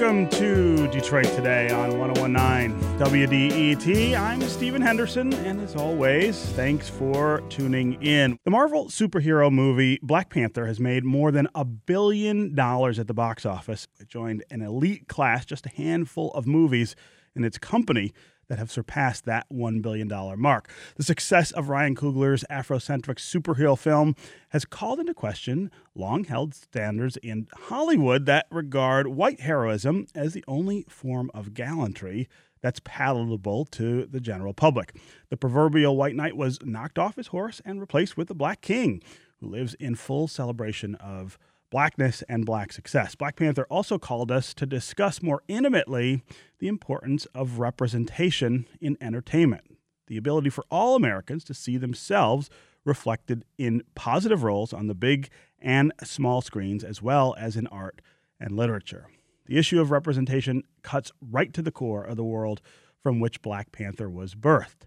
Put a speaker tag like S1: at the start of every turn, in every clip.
S1: Welcome to Detroit Today on 1019 WDET. I'm Stephen Henderson, and as always, thanks for tuning in. The Marvel superhero movie Black Panther has made more than a billion dollars at the box office. It joined an elite class, just a handful of movies in its company that have surpassed that $1 billion mark. The success of Ryan Coogler's Afrocentric superhero film has called into question long held standards in Hollywood that regard white heroism as the only form of gallantry that's palatable to the general public. The proverbial white knight was knocked off his horse and replaced with the black king, who lives in full celebration of blackness and black success. Black Panther also called us to discuss more intimately the importance of representation in entertainment, the ability for all Americans to see themselves reflected in positive roles on the big and small screens, as well as in art and literature. The issue of representation cuts right to the core of the world from which Black Panther was birthed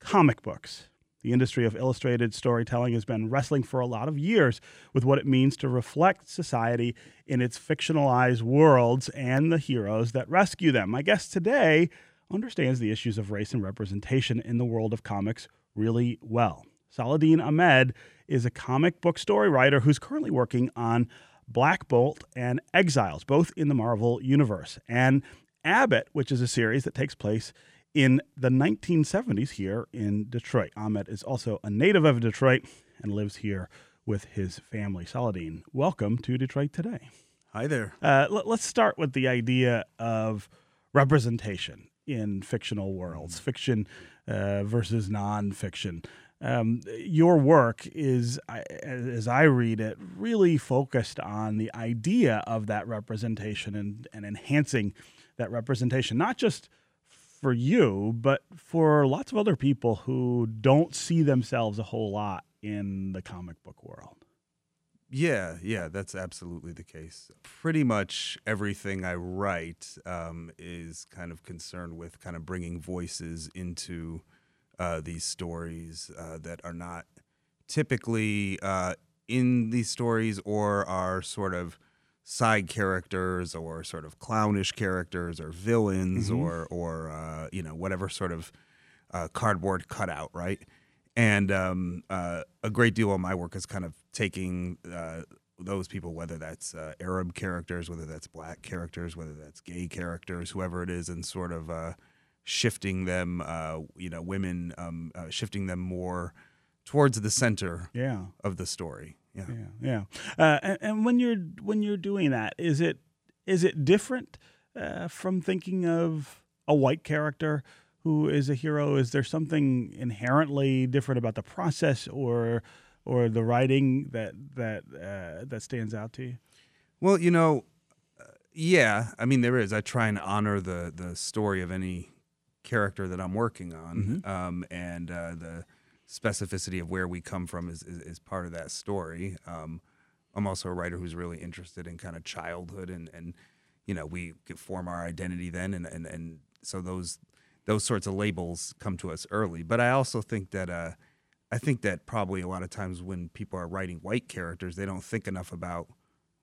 S1: comic books. The industry of illustrated storytelling has been wrestling for a lot of years with what it means to reflect society in its fictionalized worlds and the heroes that rescue them. My guest today understands the issues of race and representation in the world of comics really well. Saladin Ahmed is a comic book story writer who's currently working on Black Bolt and Exiles, both in the Marvel Universe, and Abbott, which is a series that takes place in the 1970s here in Detroit. Ahmed is also a native of Detroit and lives here with his family. Saladin, welcome to Detroit today.
S2: Hi there.
S1: Uh, let, us start with the idea of representation in fictional worlds, mm. fiction uh, versus nonfiction. Um, your work is, as I read it, really focused on the idea of that representation and, and enhancing that representation, not just for you, but for lots of other people who don't see themselves a whole lot in the comic book world.
S2: Yeah, yeah, that's absolutely the case. Pretty much everything I write um, is kind of concerned with kind of bringing voices into uh, these stories uh, that are not typically uh, in these stories or are sort of side characters or sort of clownish characters or villains mm-hmm. or or uh, you know whatever sort of uh, cardboard cutout, right? And um, uh, a great deal of my work is kind of taking uh, those people, whether that's uh, Arab characters, whether that's black characters, whether that's gay characters, whoever it is, and sort of uh, shifting them, you know, women, um, shifting them more towards the center
S1: yeah.
S2: of the story.
S1: Yeah, yeah, yeah. Uh, and, and, when you're when you're doing that, is it is it different uh, from thinking of a white character who is a hero? Is there something inherently different about the process or or the writing that that uh, that stands out to you?
S2: Well, you know, uh, yeah. I mean, there is. I try and honor the the story of any character that I'm working on, mm-hmm. um, and uh, the specificity of where we come from is, is, is part of that story. Um, I'm also a writer who's really interested in kind of childhood and, and you know, we form our identity then. And, and, and so those, those sorts of labels come to us early. But I also think that, uh, I think that probably a lot of times when people are writing white characters, they don't think enough about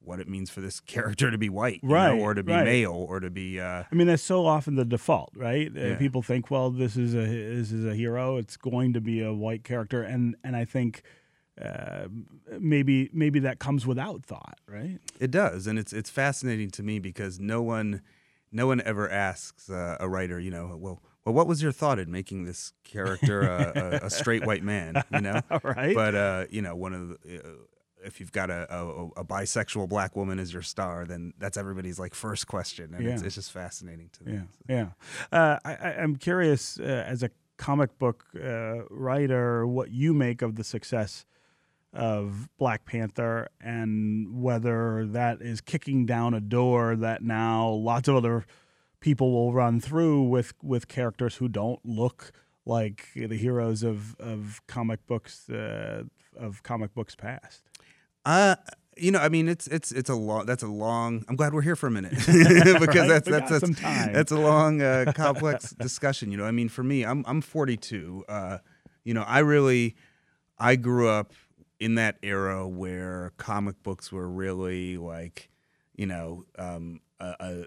S2: what it means for this character to be white, right, know, or to be right. male, or to be. Uh,
S1: I mean, that's so often the default, right? Uh, yeah. Uh, people think, well, this is a this is a hero. It's going to be a white character, and and I think. Uh, maybe maybe that comes without thought, right?
S2: It does, and it's it's fascinating to me because no one no one ever asks uh, a writer, you know, well, well, what was your thought in making this character a, a, a straight white man? You know,
S1: right?
S2: But uh, you know, one of the, uh, if you've got a, a, a, bisexual black woman as your star, then that's everybody's like first question, and yeah. it's, it's, just fascinating to
S1: me. Yeah, yeah. Uh, I, am curious uh, as a comic book uh, writer, what you make of the success of Black Panther, and whether that is kicking down a door that now lots of other people will run through with with characters who don't look like the heroes of of comic books uh, of comic books past.
S2: Uh, you know, I mean, it's it's it's a long. That's a long. I'm glad we're here for a minute because right? that's that's that's, that's, a long, uh, complex discussion. You know, I mean, for me, I'm I'm 42. Uh, you know, I really, I grew up in that era where comic books were really like, you know, um, a, a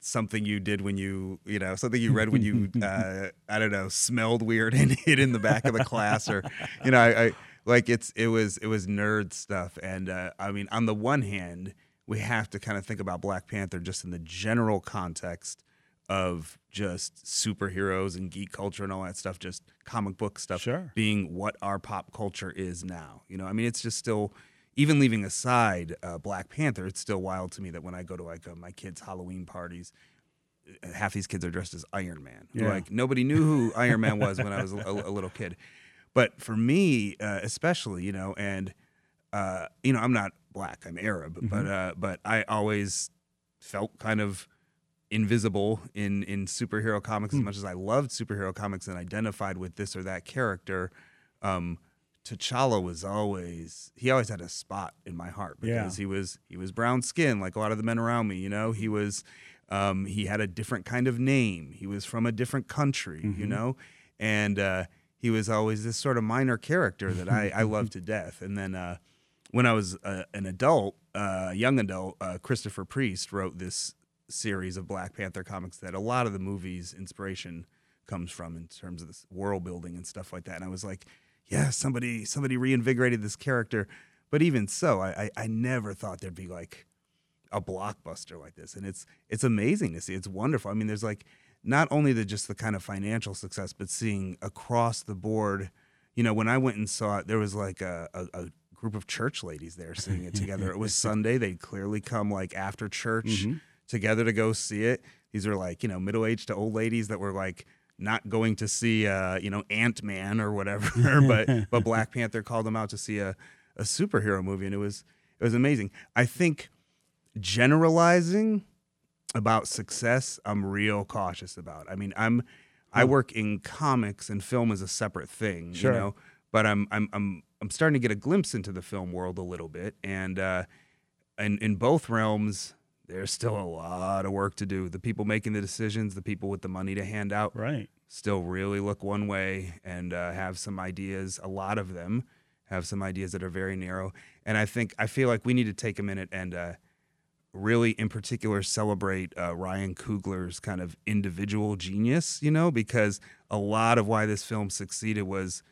S2: something you did when you you know something you read when you uh, I don't know smelled weird and hid in the back of the class or you know I, I like it's it was it was nerd stuff and uh, I mean on the one hand we have to kind of think about Black Panther just in the general context of just superheroes and geek culture and all that stuff, just comic book stuff
S1: Sure.
S2: being what our pop culture is now. You know, I mean, it's just still, even leaving aside uh, Black Panther, it's still wild to me that when I go to like uh, my kids' Halloween parties, uh, half these kids are dressed as Iron Man.
S1: Yeah.
S2: Like nobody knew who Iron Man was when I was a, a little kid. But for me, uh, especially, you know, and uh, you know, I'm not black, I'm Arab, but uh, but I always felt kind of invisible in in superhero comics as much as I loved superhero comics and identified with this or that character. Um, T'Challa was always he always had a spot in my heart
S1: Yeah.
S2: because he was he was brown skin like a lot of the men around me. You know, he was um, he had a different kind of name. He was from a different country. You know, and uh, he was always this sort of minor character that I I loved to death. And then uh, when I was uh, an adult, uh, young adult, uh, Christopher Priest wrote this series of Black Panther comics that a lot of the movie's inspiration comes from in terms of this world building and stuff like that. And I was like, yeah, somebody somebody reinvigorated this character. But even so, I I, I never thought there'd be like a blockbuster like this, and it's it's amazing to see. It's wonderful. I mean, there's like not only the just the kind of financial success, but seeing across the board. You know, when I went and saw it, there was like a, a, a group of church ladies there seeing it together. it was Sunday. They'd clearly come like after church together to go see it. These are like you know middle aged to old ladies that were like not going to see uh, you know Ant Man or whatever, but but Black Panther called them out to see a, a superhero movie, and it was it was amazing. I think generalizing about success, I'm real cautious about. I mean, I'm I work in comics and film is a separate thing,
S1: Sure.
S2: you know. But I'm I'm I'm I'm starting to get a glimpse into the film world a little bit, and uh, and in both realms, there's still a lot of work to do. The people making the decisions, the people with the money to hand out,
S1: Right.
S2: still really look one way and uh, have some ideas. A lot of them have some ideas that are very narrow. And I think I feel like we need to take a minute and uh, really, in particular, celebrate uh, Ryan Coogler's kind of individual genius. You know, because a lot of why this film succeeded was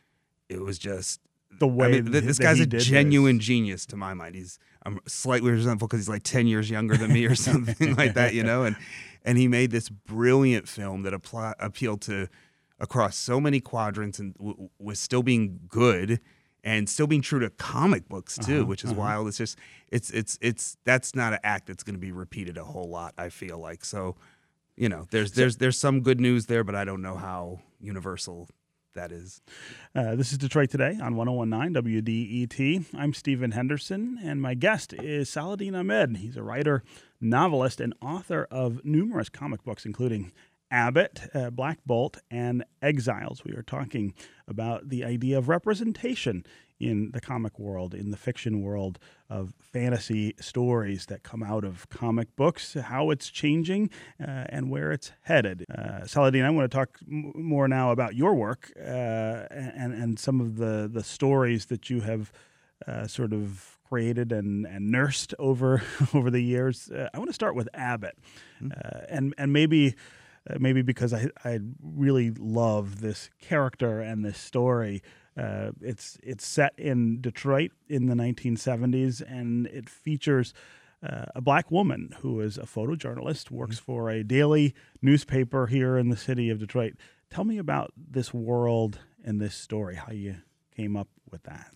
S2: it was just.
S1: The way
S2: I mean, th- this guy's a genuine
S1: his.
S2: genius to my mind. He's I'm slightly resentful because he's like ten years younger than me or something like that, you know. And and he made this brilliant film that apply, appealed to across so many quadrants and w- was still being good and still being true to comic books too, which is wild. It's just it's it's it's that's not an act that's going to be repeated a whole lot. I feel like so. You know, there's there's there's some good news there, but I don't know how universal that is.
S1: Uh, this is Detroit Today on 1019 WDET. I'm Stephen Henderson, and my guest is Saladin Ahmed. He's a writer, novelist, and author of numerous comic books, including Abbott, uh, Black Bolt, and Exiles. We are talking about the idea of representation in the comic world, in the fiction world of fantasy stories that come out of comic books, how it's changing, uh, and where it's headed. Uh, Saladin, I want to talk m- more now about your work uh, and and some of the the stories that you have uh, sort of created and, and nursed over over the years. Uh, I want to start with Abbott, uh, and and maybe uh, maybe because I I really love this character and this story. Uh, it's it's set in Detroit in the 1970s, and it features uh, a black woman who is a photojournalist, works for a daily newspaper here in the city of Detroit. Tell me about this world and this story. How you came up with that?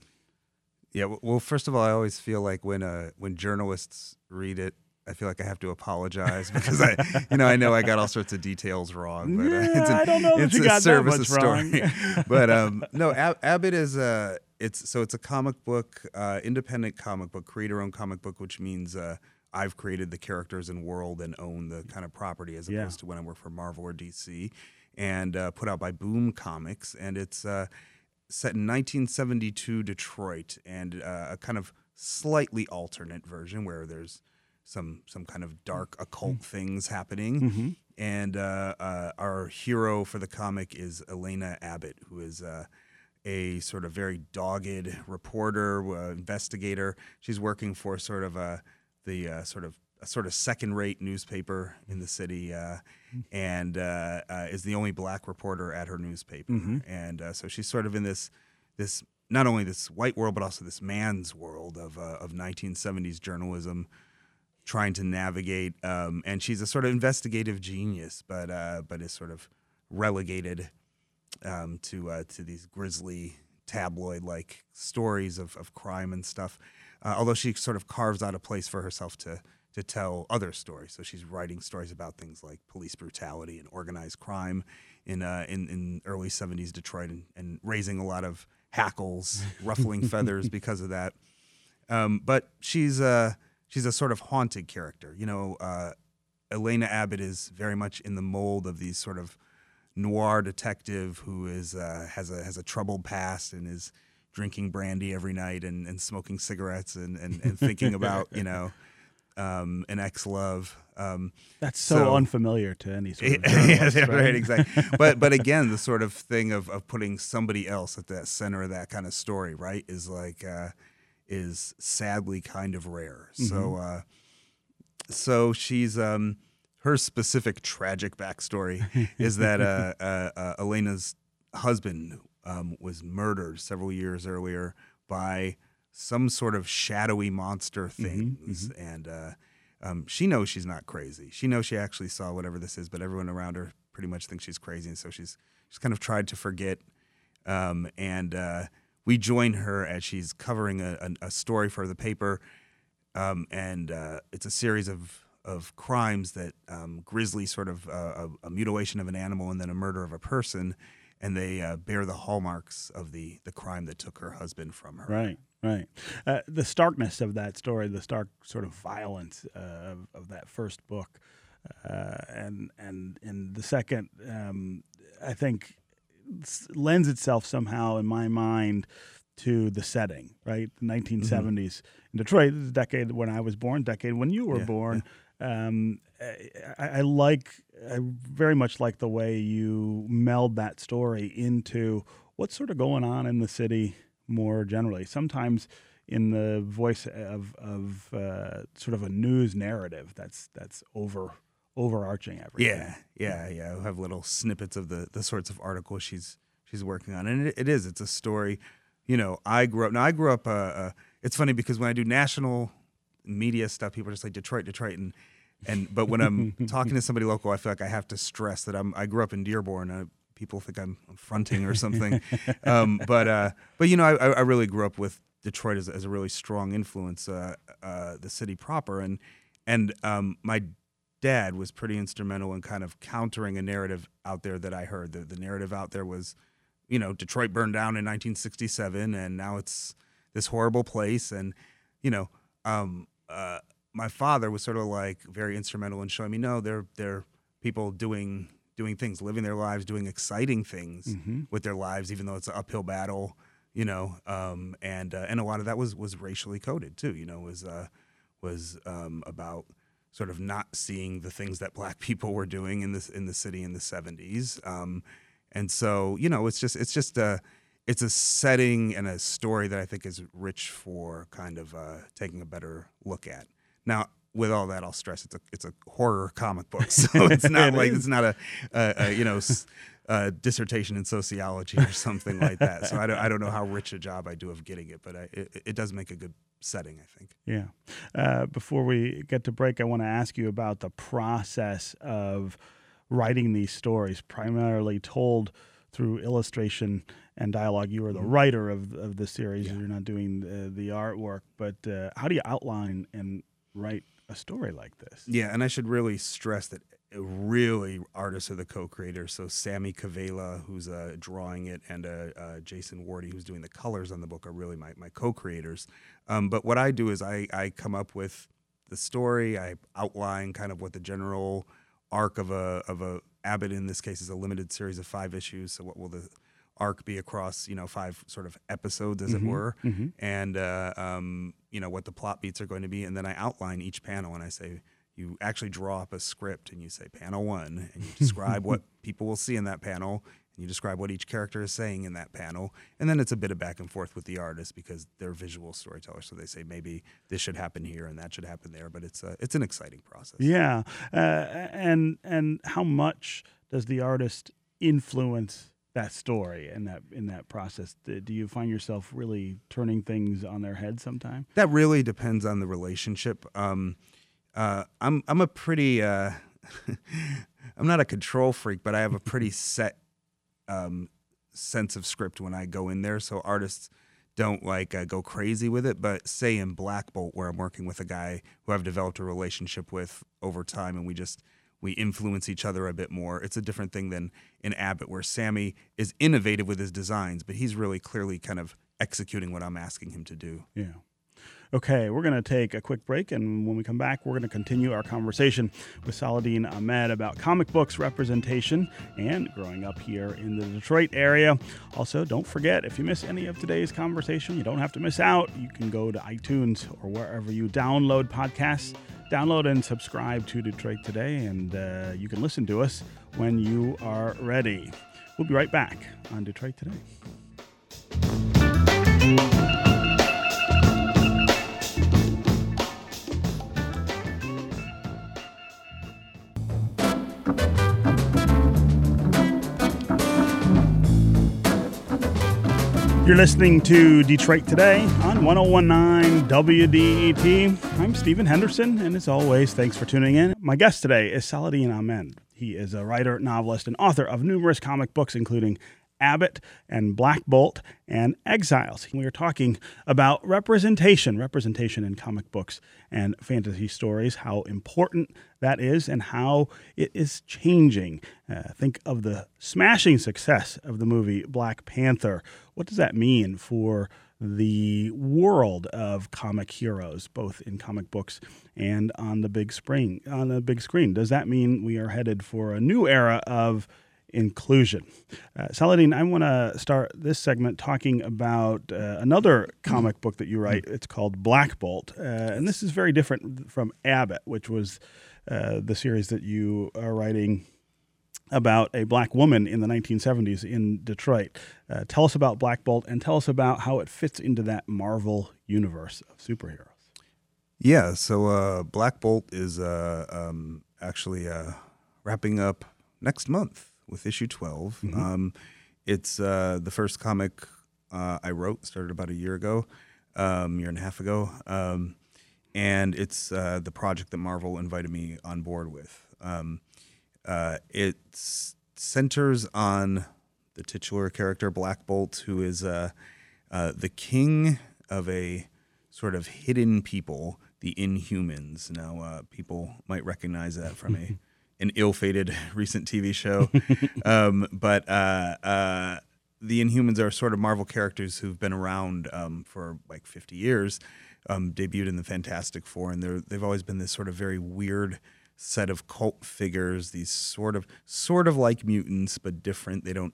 S2: Yeah. Well, first of all, I always feel like when uh when journalists read it, I feel like I have to apologize because I, you know, I know I got all sorts of details wrong. But uh,
S1: Yeah,
S2: it's a,
S1: I don't know that you
S2: a
S1: got that
S2: service
S1: much
S2: story.
S1: wrong.
S2: but um, no, Ab- Abbott is a it's so it's a comic book, uh, independent comic book, creator-owned comic book, which means uh, I've created the characters and world and own the kind of property as
S1: Yeah.
S2: opposed to when I work for Marvel or DC, and uh, put out by Boom Comics, and it's. Uh, set in 1972 Detroit, and uh, a kind of slightly alternate version where there's some some kind of dark occult things happening. And uh, uh, our hero for the comic is Elena Abbott, who is uh, a sort of very dogged reporter, uh, investigator. She's working for sort of a the uh, sort of a sort of second-rate newspaper in the city, uh, and uh, uh, is the only black reporter at her newspaper. And uh, so she's sort of in this this not only this white world, but also this man's world of uh, of 1970s journalism, trying to navigate. Um, and she's a sort of investigative genius, but uh, but is sort of relegated um, to uh, to these grisly tabloid like stories of, of crime and stuff. Uh, although she sort of carves out a place for herself to to tell other stories. So she's writing stories about things like police brutality and organized crime in uh, in, in early '70s Detroit, and, and raising a lot of hackles, ruffling feathers because of that. Um, but she's a she's a sort of haunted character. You know, uh, Elena Abbott is very much in the mold of these sort of noir detective who is uh, has a has a troubled past and is drinking brandy every night and, and smoking cigarettes and, and, and thinking about you know um, an ex love. Um,
S1: That's so,
S2: So-
S1: unfamiliar to any sort of
S2: yeah,
S1: journalist,
S2: yeah, right, exactly. But but again, the sort of thing of, of putting somebody else at the center of that kind of story, right, is like uh, is sadly kind of rare. So uh, so she's um her specific tragic backstory is that uh, uh, uh, Elena's husband um, was murdered several years earlier by some sort of shadowy monster things, and uh, um, she knows she's not crazy. She knows she actually saw whatever this is, but everyone around her pretty much thinks she's crazy, and so she's she's kind of tried to forget. Um, and uh, we join her as she's covering a, a, a story for the paper, um, and uh, it's a series of of crimes that um, grisly sort of uh, a, a mutilation of an animal and then a murder of a person, and they uh, bear the hallmarks of the the crime that took her husband from her.
S1: Right, right. Uh, the starkness of that story, the stark sort of violence uh, of, of that first book, uh, and and in the second, um, I think lends itself somehow in my mind to the setting. Right, the 1970s in Detroit, the decade when I was born, decade when you were
S2: Yeah,
S1: born. Um, I, I like, I very much like the way you meld that story into what's sort of going on in the city more generally. Sometimes in the voice of of uh, sort of a news narrative that's that's over overarching everything.
S2: Yeah, yeah, yeah. We'll have little snippets of the the sorts of articles she's she's working on, and it, it is. It's a story. You know, I grew up. Now I grew up. Uh, uh, it's funny because when I do national media stuff, people are just like Detroit, Detroit, and and but when I'm talking to somebody local, I feel like I have to stress that I'm. I grew up in Dearborn. Uh, people think I'm fronting or something, um, but uh, but you know, I, I really grew up with Detroit as, as a really strong influence, uh, uh, the city proper, and and um, my dad was pretty instrumental in kind of countering a narrative out there that I heard. The, the narrative out there was, you know, Detroit burned down in 1967, and now it's this horrible place. And you know, um, uh, my father was sort of like very instrumental in showing me, no, they're they're people doing doing things, living their lives, doing exciting things
S1: Mm-hmm.
S2: with their lives, even though it's an uphill battle. You know, um, and uh, and a lot of that was was racially coded too. You know, was uh, was um, about sort of not seeing the things that black people were doing in this in the city in the 70s um, and so you know it's just it's just a it's a setting and a story that i think is rich for kind of uh, taking a better look at. Now with all that i'll stress it's a it's a horror comic book. So it's not
S1: It
S2: like
S1: is.
S2: it's not a, a, a you know a dissertation in sociology or something like that. So I don't, I don't know how rich a job i do of getting it but I, it, it does make a good setting i think
S1: Yeah. Uh, before we get to break, I want to ask you about the process of writing these stories, primarily told through illustration and dialogue. You are the writer of, of the series,
S2: Yeah.
S1: you're not doing the, the artwork, but uh, how do you outline and write a story like this?
S2: Yeah, and I should really stress that really artists are the co-creators. So Sami Kivelä, who's uh, drawing it, and uh, uh, Jason Wordie, who's doing the colors on the book, are really my, my co-creators. Um, but what I do is I, I come up with the story. I outline kind of what the general arc of a of a Abbott in this case is a limited series of five issues. So what will the arc be across you know five sort of episodes as it were
S1: Mhm.
S2: and uh, um, you know what the plot beats are going to be, and then I outline each panel and I say you actually draw up a script and you say panel one and you describe what people will see in that panel, and you describe what each character is saying in that panel, and then it's a bit of back and forth with the artist because they're visual storytellers, so they say maybe this should happen here and that should happen there, but it's a, it's an exciting process.
S1: Yeah, uh, and and how much does the artist influence that story and that in that process? Do you find yourself really turning things on their head sometime?
S2: That really depends on the relationship. Um, uh, I'm I'm a pretty uh, I'm not a control freak, but I have a pretty set um, sense of script when I go in there. So artists don't like uh, go crazy with it. But say in Black Bolt, where I'm working with a guy who I've developed a relationship with over time, and we just we influence each other a bit more. It's a different thing than in Abbott, where Sami is innovative with his designs, but he's really clearly kind of executing what I'm asking him to do.
S1: Yeah. Okay, we're going to take a quick break, and when we come back, we're going to continue our conversation with Saladin Ahmed about comic books representation and growing up here in the Detroit area. Also, don't forget if you miss any of today's conversation, you don't have to miss out. You can go to iTunes or wherever you download podcasts. Download and subscribe to Detroit Today, and uh, you can listen to us when you are ready. We'll be right back on Detroit Today. You're listening to Detroit Today on 1019 WDET. I'm Stephen Henderson, and as always, thanks for tuning in. My guest today is Saladin Ahmed. He is a writer, novelist, and author of numerous comic books, including Abbott and Black Bolt and Exiles. We are talking about representation, representation in comic books and fantasy stories, how important that is and how it is changing. Uh, think of the smashing success of the movie Black Panther. What does that mean for the world of comic heroes, both in comic books and on the big screen? On the big screen, does that mean we are headed for a new era of inclusion. Uh, Saladin, I want to start this segment talking about uh, another comic book that you write. It's called Black Bolt, uh, and this is very different from Abbott, which was uh, the series that you are writing about a black woman in the 1970s in Detroit. Uh, tell us about Black Bolt and tell us about how it fits into that Marvel universe of superheroes.
S2: Yeah, so uh, Black Bolt is um, actually wrapping up next month with issue 12. Mm-hmm. Um, it's uh, the first comic uh, I wrote, started about a year ago, um, year and a half ago. Um, and it's uh, the project that Marvel invited me on board with. Um, uh, it centers on the titular character, Black Bolt, who is uh, uh, the king of a sort of hidden people, the Inhumans. Now, people might recognize that from a an ill-fated recent TV show. um, but uh, uh, the Inhumans are sort of Marvel characters who've been around um, for like 50 years. Um, debuted in the Fantastic Four, and they're they've always been this sort of very weird set of cult figures. These sort of sort of like mutants, but different. They don't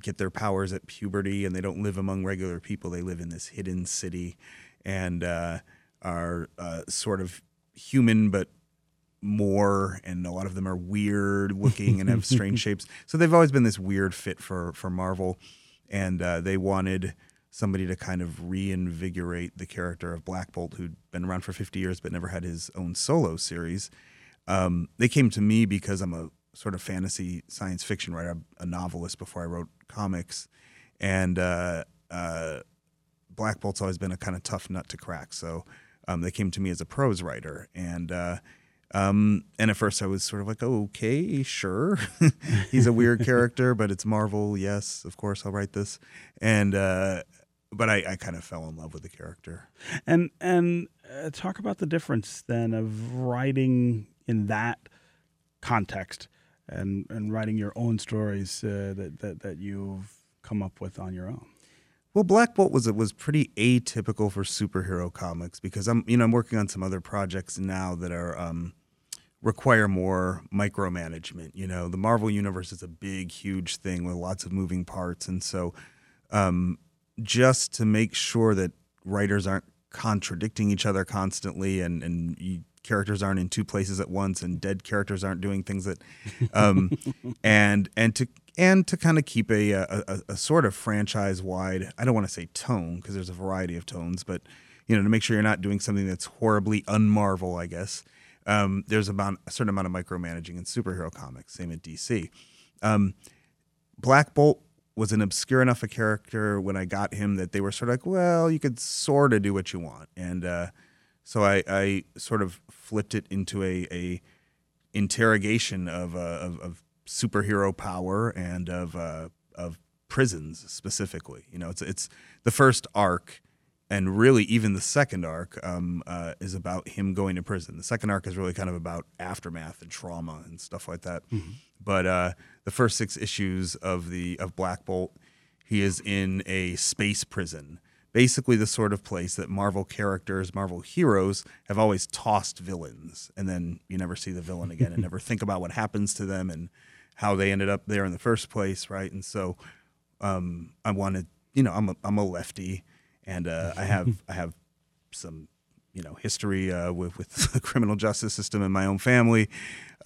S2: get their powers at puberty, and they don't live among regular people. They live in this hidden city, and uh, are uh, sort of human but more and a lot of them are weird looking and have strange shapes. So they've always been this weird fit for for marvel. And uh, they wanted somebody to kind of reinvigorate the character of black bolt who'd been around for 50 years but never had his own solo series. Um, they came to me because i'm a sort of fantasy science fiction writer. A novelist before i wrote comics. And uh, uh, black bolt's always been a kind of tough nut to crack. So um, they came to me as a prose writer. And uh, um, and at first I was sort of like, okay, sure. He's a weird character, but it's Marvel. Yes, of course I'll write this. And, uh, but I, I kind of fell in love with the character.
S1: And, and uh, talk about the difference then of writing in that context and, and writing your own stories uh, that, that, that you've come up with on your own.
S2: Well, Black Bolt was it was pretty atypical for superhero comics because I'm you know I'm working on some other projects now that are um, require more micromanagement. You know, the Marvel universe is a big, huge thing with lots of moving parts, and so um, just to make sure that writers aren't contradicting each other constantly and and you, characters aren't in two places at once and dead characters aren't doing things that um, and and to and to kind of keep a, a, a, a sort of franchise wide, I don't want to say tone because there's a variety of tones, but you know, to make sure you're not doing something that's horribly unmarvel, I guess. Um, there's about a certain amount of micromanaging in superhero comics, same at DC. Um, Black Bolt was an obscure enough a character when I got him that they were sort of like, well, you could sort of do what you want, and uh, so I, I, sort of flipped it into a, a interrogation of, uh, of, of superhero power and of uh, of prisons specifically. You know, it's it's the first arc and really even the second arc um, uh, is about him going to prison. The second arc is really kind of about aftermath and trauma and stuff like that. Mm-hmm. But uh, the first six issues of the of Black Bolt, he is in a space prison, basically the sort of place that Marvel characters, Marvel heroes have always tossed villains, and then you never see the villain again and never think about what happens to them and how they ended up there in the first place, right? And so um, I wanted, you know, I'm a, I'm a lefty and uh, I have I have some you know history uh, with with the criminal justice system in my own family,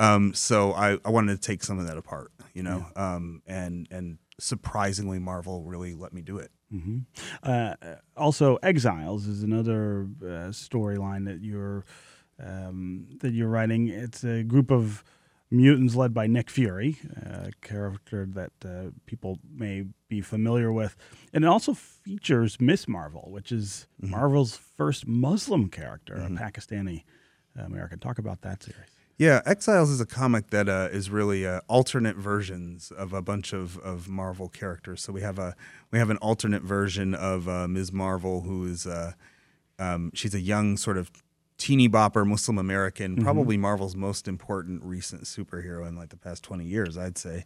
S2: um, so I, I wanted to take some of that apart, you know, yeah. um, and and surprisingly, Marvel really let me do it.
S1: Mm-hmm. Uh, also, Exiles is another uh, storyline that you're um, that you're writing. It's a group of Mutants led by Nick Fury, a character that uh, people may be familiar with. And it also features Ms. Marvel, which is mm-hmm. Marvel's first Muslim character, mm-hmm. a Pakistani American. Talk about that series.
S2: Yeah, Exiles is a comic that uh, is really uh, alternate versions of a bunch of, of Marvel characters. So we have a we have an alternate version of uh, Ms. Marvel, who is uh, um, she's a young sort of teeny bopper Muslim American, mm-hmm. probably Marvel's most important recent superhero in like the past 20 years, I'd say.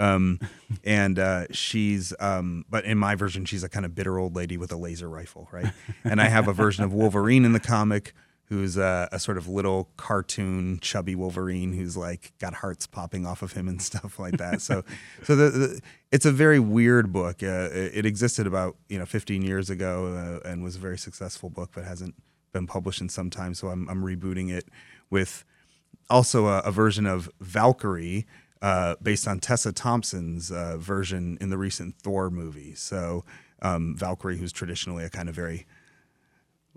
S2: Um, and uh, she's, um, but in my version, she's a kind of bitter old lady with a laser rifle, right? And I have a version of Wolverine in the comic who's a, a, sort of little cartoon chubby Wolverine who's like got hearts popping off of him and stuff like that. So, so the, the, it's a very weird book. Uh, it existed about you know 15 years ago uh, and was a very successful book, but hasn't been published in some time, so I'm, I'm rebooting it with also a, a version of Valkyrie uh, based on Tessa Thompson's uh, version in the recent Thor movie. So um, Valkyrie, who's traditionally a kind of very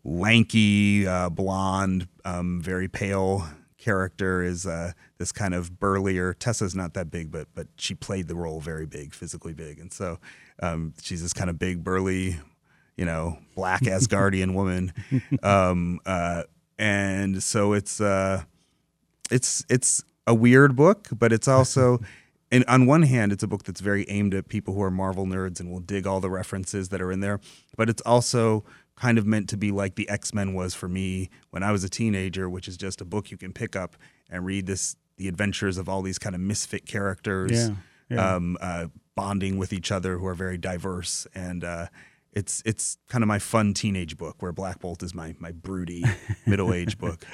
S2: lanky, uh, blonde, um, very pale character, is uh, this kind of burlier. Tessa's not that big, but but she played the role very big, physically big, and so um, she's this kind of big, burly you know, black Asgardian woman. Um, uh, and so it's uh, it's it's a weird book, but it's also and on one hand, it's a book that's very aimed at people who are Marvel nerds and will dig all the references that are in there. But it's also kind of meant to be like the X Men was for me when I was a teenager, which is just a book you can pick up and read this the adventures of all these kind of misfit characters, yeah, yeah. Um, uh, bonding with each other who are very diverse and. Uh, it's it's kind of my fun teenage book where Black Bolt is my my broody middle age book.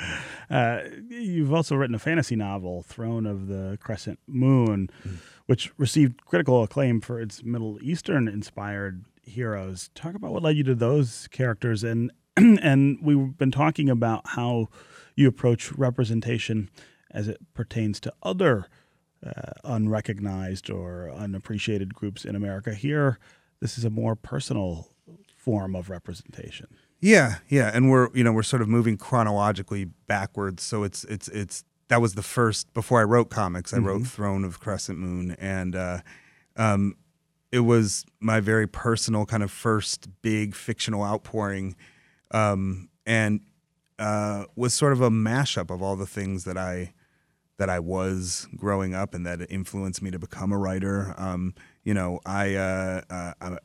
S1: Uh, you've also written a fantasy novel, Throne of the Crescent Moon, mm. which received critical acclaim for its Middle Eastern inspired heroes. Talk about what led you to those characters, and and we've been talking about how you approach representation as it pertains to other uh, unrecognized or unappreciated groups in America. Here, this is a more personal form of representation.
S2: Yeah, yeah, and we're you know we're sort of moving chronologically backwards. So it's it's it's that was the first before I wrote comics. I mm-hmm. wrote Throne of Crescent Moon, and uh, um, it was my very personal kind of first big fictional outpouring, um, and uh, was sort of a mashup of all the things that I that I was growing up and that influenced me to become a writer. Um, you know, I, uh, uh, I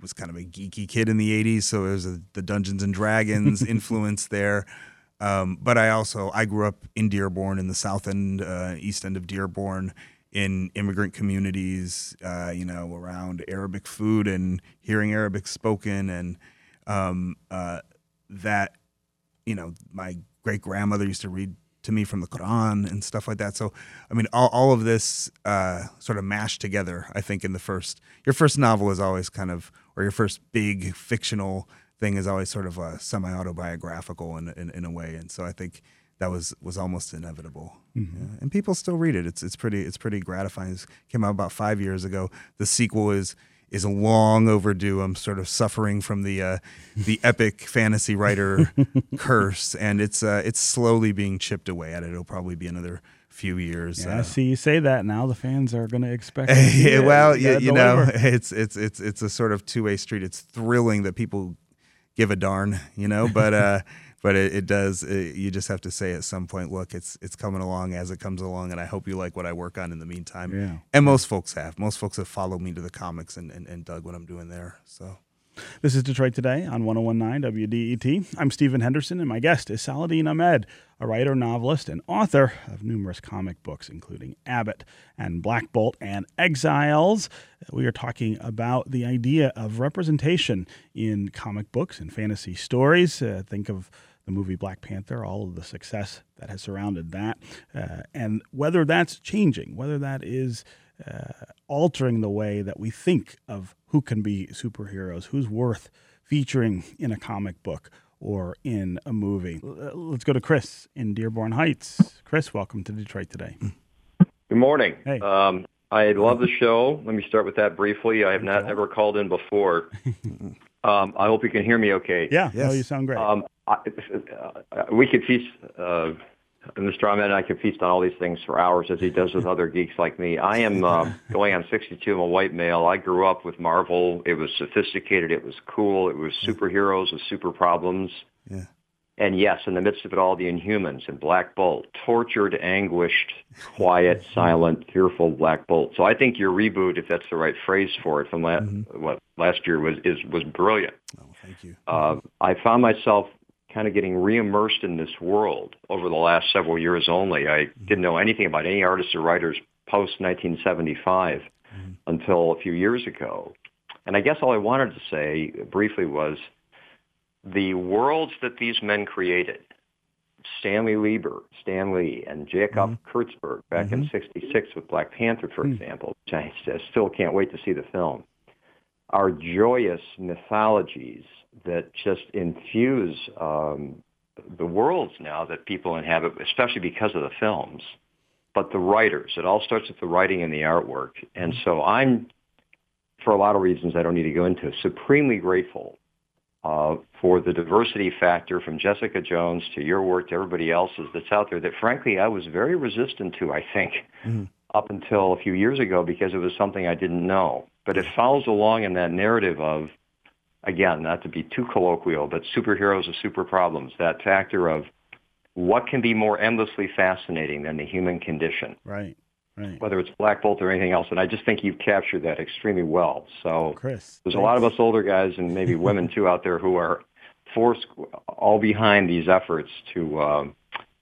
S2: was kind of a geeky kid in the 80s, so there's a, the Dungeons and Dragons influence there. Um, but I also I grew up in Dearborn in the south end, uh, east end of Dearborn, in immigrant communities. Uh, you know, around Arabic food and hearing Arabic spoken, and um, uh, that you know my great grandmother used to read to me from the Quran and stuff like that. So, I mean, all, all of this uh, sort of mashed together. I think in the first, your first novel is always kind of, or your first big fictional thing is always sort of a semi autobiographical in, in, in a way. And so I think that was was almost inevitable.
S1: Mm-hmm.
S2: Yeah. And people still read it. It's it's pretty it's pretty gratifying. It came out about five years ago. The sequel is is long overdue. I'm sort of suffering from the uh, the epic fantasy writer curse, and it's uh, it's slowly being chipped away at it. It'll probably be another few years.
S1: Yeah,
S2: uh,
S1: see, you say that now, the fans are going to expect.
S2: yeah, well,
S1: you,
S2: you, you know, it's it's it's it's a sort of two way street. It's thrilling that people give a darn, you know, but uh, but it, it does. It, you just have to say at some point, look, it's it's coming along as it comes along, and I hope you like what I work on in the meantime.
S1: Yeah.
S2: And most folks have. Most folks have followed me to the comics and, and, and dug what I'm doing there. So.
S1: This is Detroit Today on 1019 WDET. I'm Stephen Henderson, and my guest is Saladin Ahmed, a writer, novelist, and author of numerous comic books, including Abbott and Black Bolt and Exiles. We are talking about the idea of representation in comic books and fantasy stories. Uh, think of the movie Black Panther, all of the success that has surrounded that, uh, and whether that's changing, whether that is uh, altering the way that we think of who can be superheroes, who's worth featuring in a comic book or in a movie. Let's go to Chris in Dearborn Heights. Chris, welcome to Detroit today.
S3: Good morning.
S1: Hey.
S3: Um, I love the show. Let me start with that briefly. I have not ever called in before. um, I hope you can hear me okay.
S1: Yeah, no, you sound great.
S3: Um, I, uh, we could feast, uh, Mr. Ahmed and I could feast on all these things for hours as he does with other geeks like me. I am um, going on 62. I'm a white male. I grew up with Marvel. It was sophisticated. It was cool. It was superheroes with super problems.
S2: Yeah.
S3: And yes, in the midst of it all, the Inhumans and Black Bolt, tortured, anguished, quiet, mm-hmm. silent, fearful Black Bolt. So I think your reboot, if that's the right phrase for it, from la- mm-hmm. what last year was is was brilliant.
S2: Oh, thank you.
S3: Uh, I found myself kind of getting reimmersed in this world over the last several years only. I mm-hmm. didn't know anything about any artists or writers post 1975 until a few years ago. And I guess all I wanted to say briefly was the worlds that these men created, Stanley Lieber, Stan Lee, and Jacob mm-hmm. Kurtzberg back in mm-hmm. 66 with Black Panther, for hmm. example, which I still can't wait to see the film, are joyous mythologies that just infuse um, the worlds now that people inhabit, especially because of the films. But the writers, it all starts with the writing and the artwork. And mm-hmm. so I'm, for a lot of reasons I don't need to go into, supremely grateful uh, for the diversity factor from Jessica Jones to your work to everybody else's that's out there that frankly I was very resistant to, I think, up until a few years ago because it was something I didn't know. But it follows along in that narrative of, again, not to be too colloquial, but superheroes with super problems, that factor of what can be more endlessly fascinating than the human condition,
S1: right, right.
S3: whether it's Black Bolt or anything else. And I just think you've captured that extremely well. So
S1: Chris.
S3: there's a lot of us older guys and maybe women too out there who are forced all behind these efforts to um,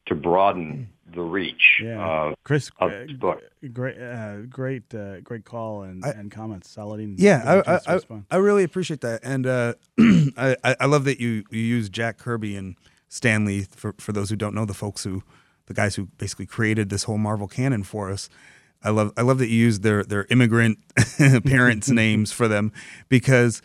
S3: to broaden the reach.
S1: Yeah.
S3: Uh,
S1: Chris,
S3: of
S1: uh,
S3: this book.
S1: great, uh, great, uh, great call and,
S2: I-
S1: and comments. Saladin.
S2: Yeah,
S1: give you a
S2: I,
S1: chance to
S2: I, I. I really appreciate that, and uh, I, I I love that you you use Jack Kirby and Stanley for for those who don't know the folks who the guys who basically created this whole Marvel canon for us. I love I love that you used their their immigrant parents' names for them because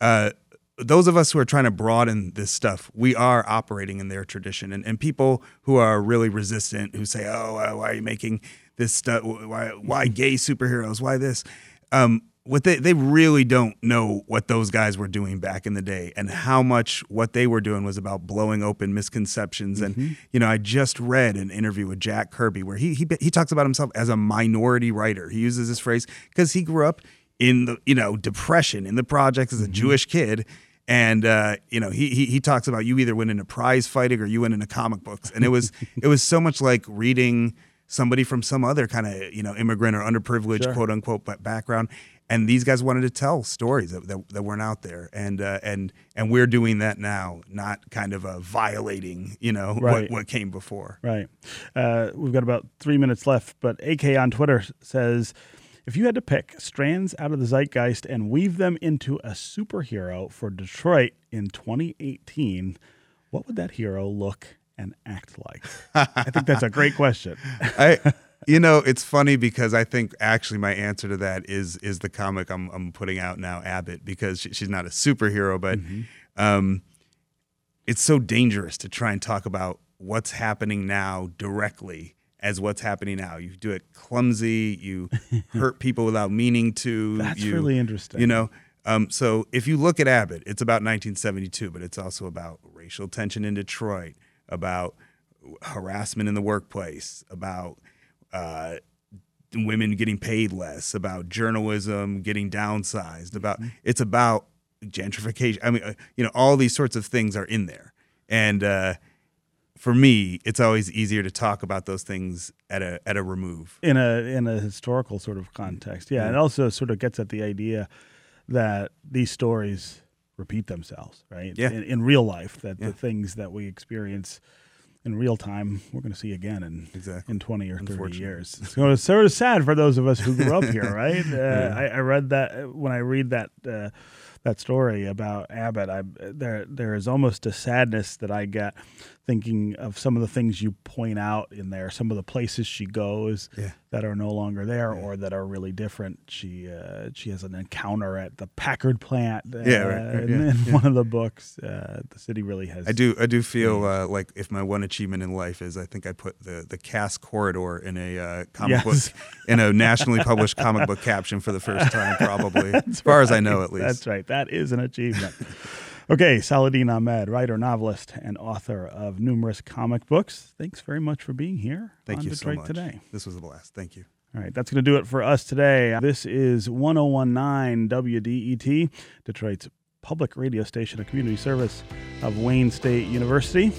S2: uh, those of us who are trying to broaden this stuff, we are operating in their tradition, and, and people who are really resistant, who say, "Oh, why are you making this stuff? Why why gay superheroes? Why this?" Um, what they they really don't know what those guys were doing back in the day, and how much what they were doing was about blowing open misconceptions. And you know, I just read an interview with Jack Kirby where he he he talks about himself as a minority writer. He uses this phrase because he grew up in the you know depression in the projects as a Jewish kid. And uh, you know he, he he talks about you either went into prize fighting or you went into comic books, and it was it was so much like reading somebody from some other kind of you know immigrant or underprivileged
S1: Sure.
S2: quote unquote background, and these guys wanted to tell stories that, that, that weren't out there, and uh, and and we're doing that now, not kind of uh, violating you know
S1: Right.
S2: what what came before.
S1: Right. Uh, we've got about three minutes left, but AK on Twitter says if you had to pick strands out of the zeitgeist and weave them into a superhero for Detroit in 2018, what would that hero look and act like? I think that's a great question.
S2: I, you know, it's funny because I think actually my answer to that is is the comic I'm I'm putting out now, Abbott, because she, she's not a superhero, but um, it's so dangerous to try and talk about what's happening now directly as what's happening now. You do it clumsy. You hurt people without meaning to.
S1: That's
S2: you,
S1: really interesting.
S2: You know, um, so if you look at Abbott, it's about 1972, but it's also about racial tension in Detroit, about harassment in the workplace, about uh, women getting paid less, about journalism getting downsized, about mm-hmm. it's about gentrification. I mean, uh, you know, all these sorts of things are in there, and uh, for me, it's always easier to talk about those things at a at a remove
S1: in a in a historical sort of context. Yeah, mm-hmm. it also sort of gets at the idea that these stories repeat themselves, right?
S2: Yeah.
S1: In, in real life, that yeah. the things that we experience in real time, we're going to see again in
S2: exactly.
S1: in twenty or thirty years. So it's sort of sad for those of us who grew up here, right? Uh, yeah. I, I, read that when I read that. Uh, that story about Abbott, I, there there is almost a sadness that I get thinking of some of the things you point out in there, some of the places she goes
S2: yeah.
S1: that are no longer there yeah. or that are really different. She uh, she has an encounter at the Packard plant. Uh,
S2: yeah, right, right,
S1: in, in one of the books. Uh, the city really has.
S2: I do I do feel uh, like if my one achievement in life is I think I put the the Cass corridor in a uh, comic yes. book in a nationally published comic book caption for the first time, probably as far right. as I know at least.
S1: That's right. That is an achievement. okay, Saladin Ahmed, writer, novelist, and author of numerous comic books. Thanks very much for being here
S2: Thank you
S1: Detroit
S2: so much.
S1: today.
S2: This was a blast. Thank you.
S1: All right, that's going to do it for us today. This is 1019 WDET, Detroit's public radio station, a community service of Wayne State University.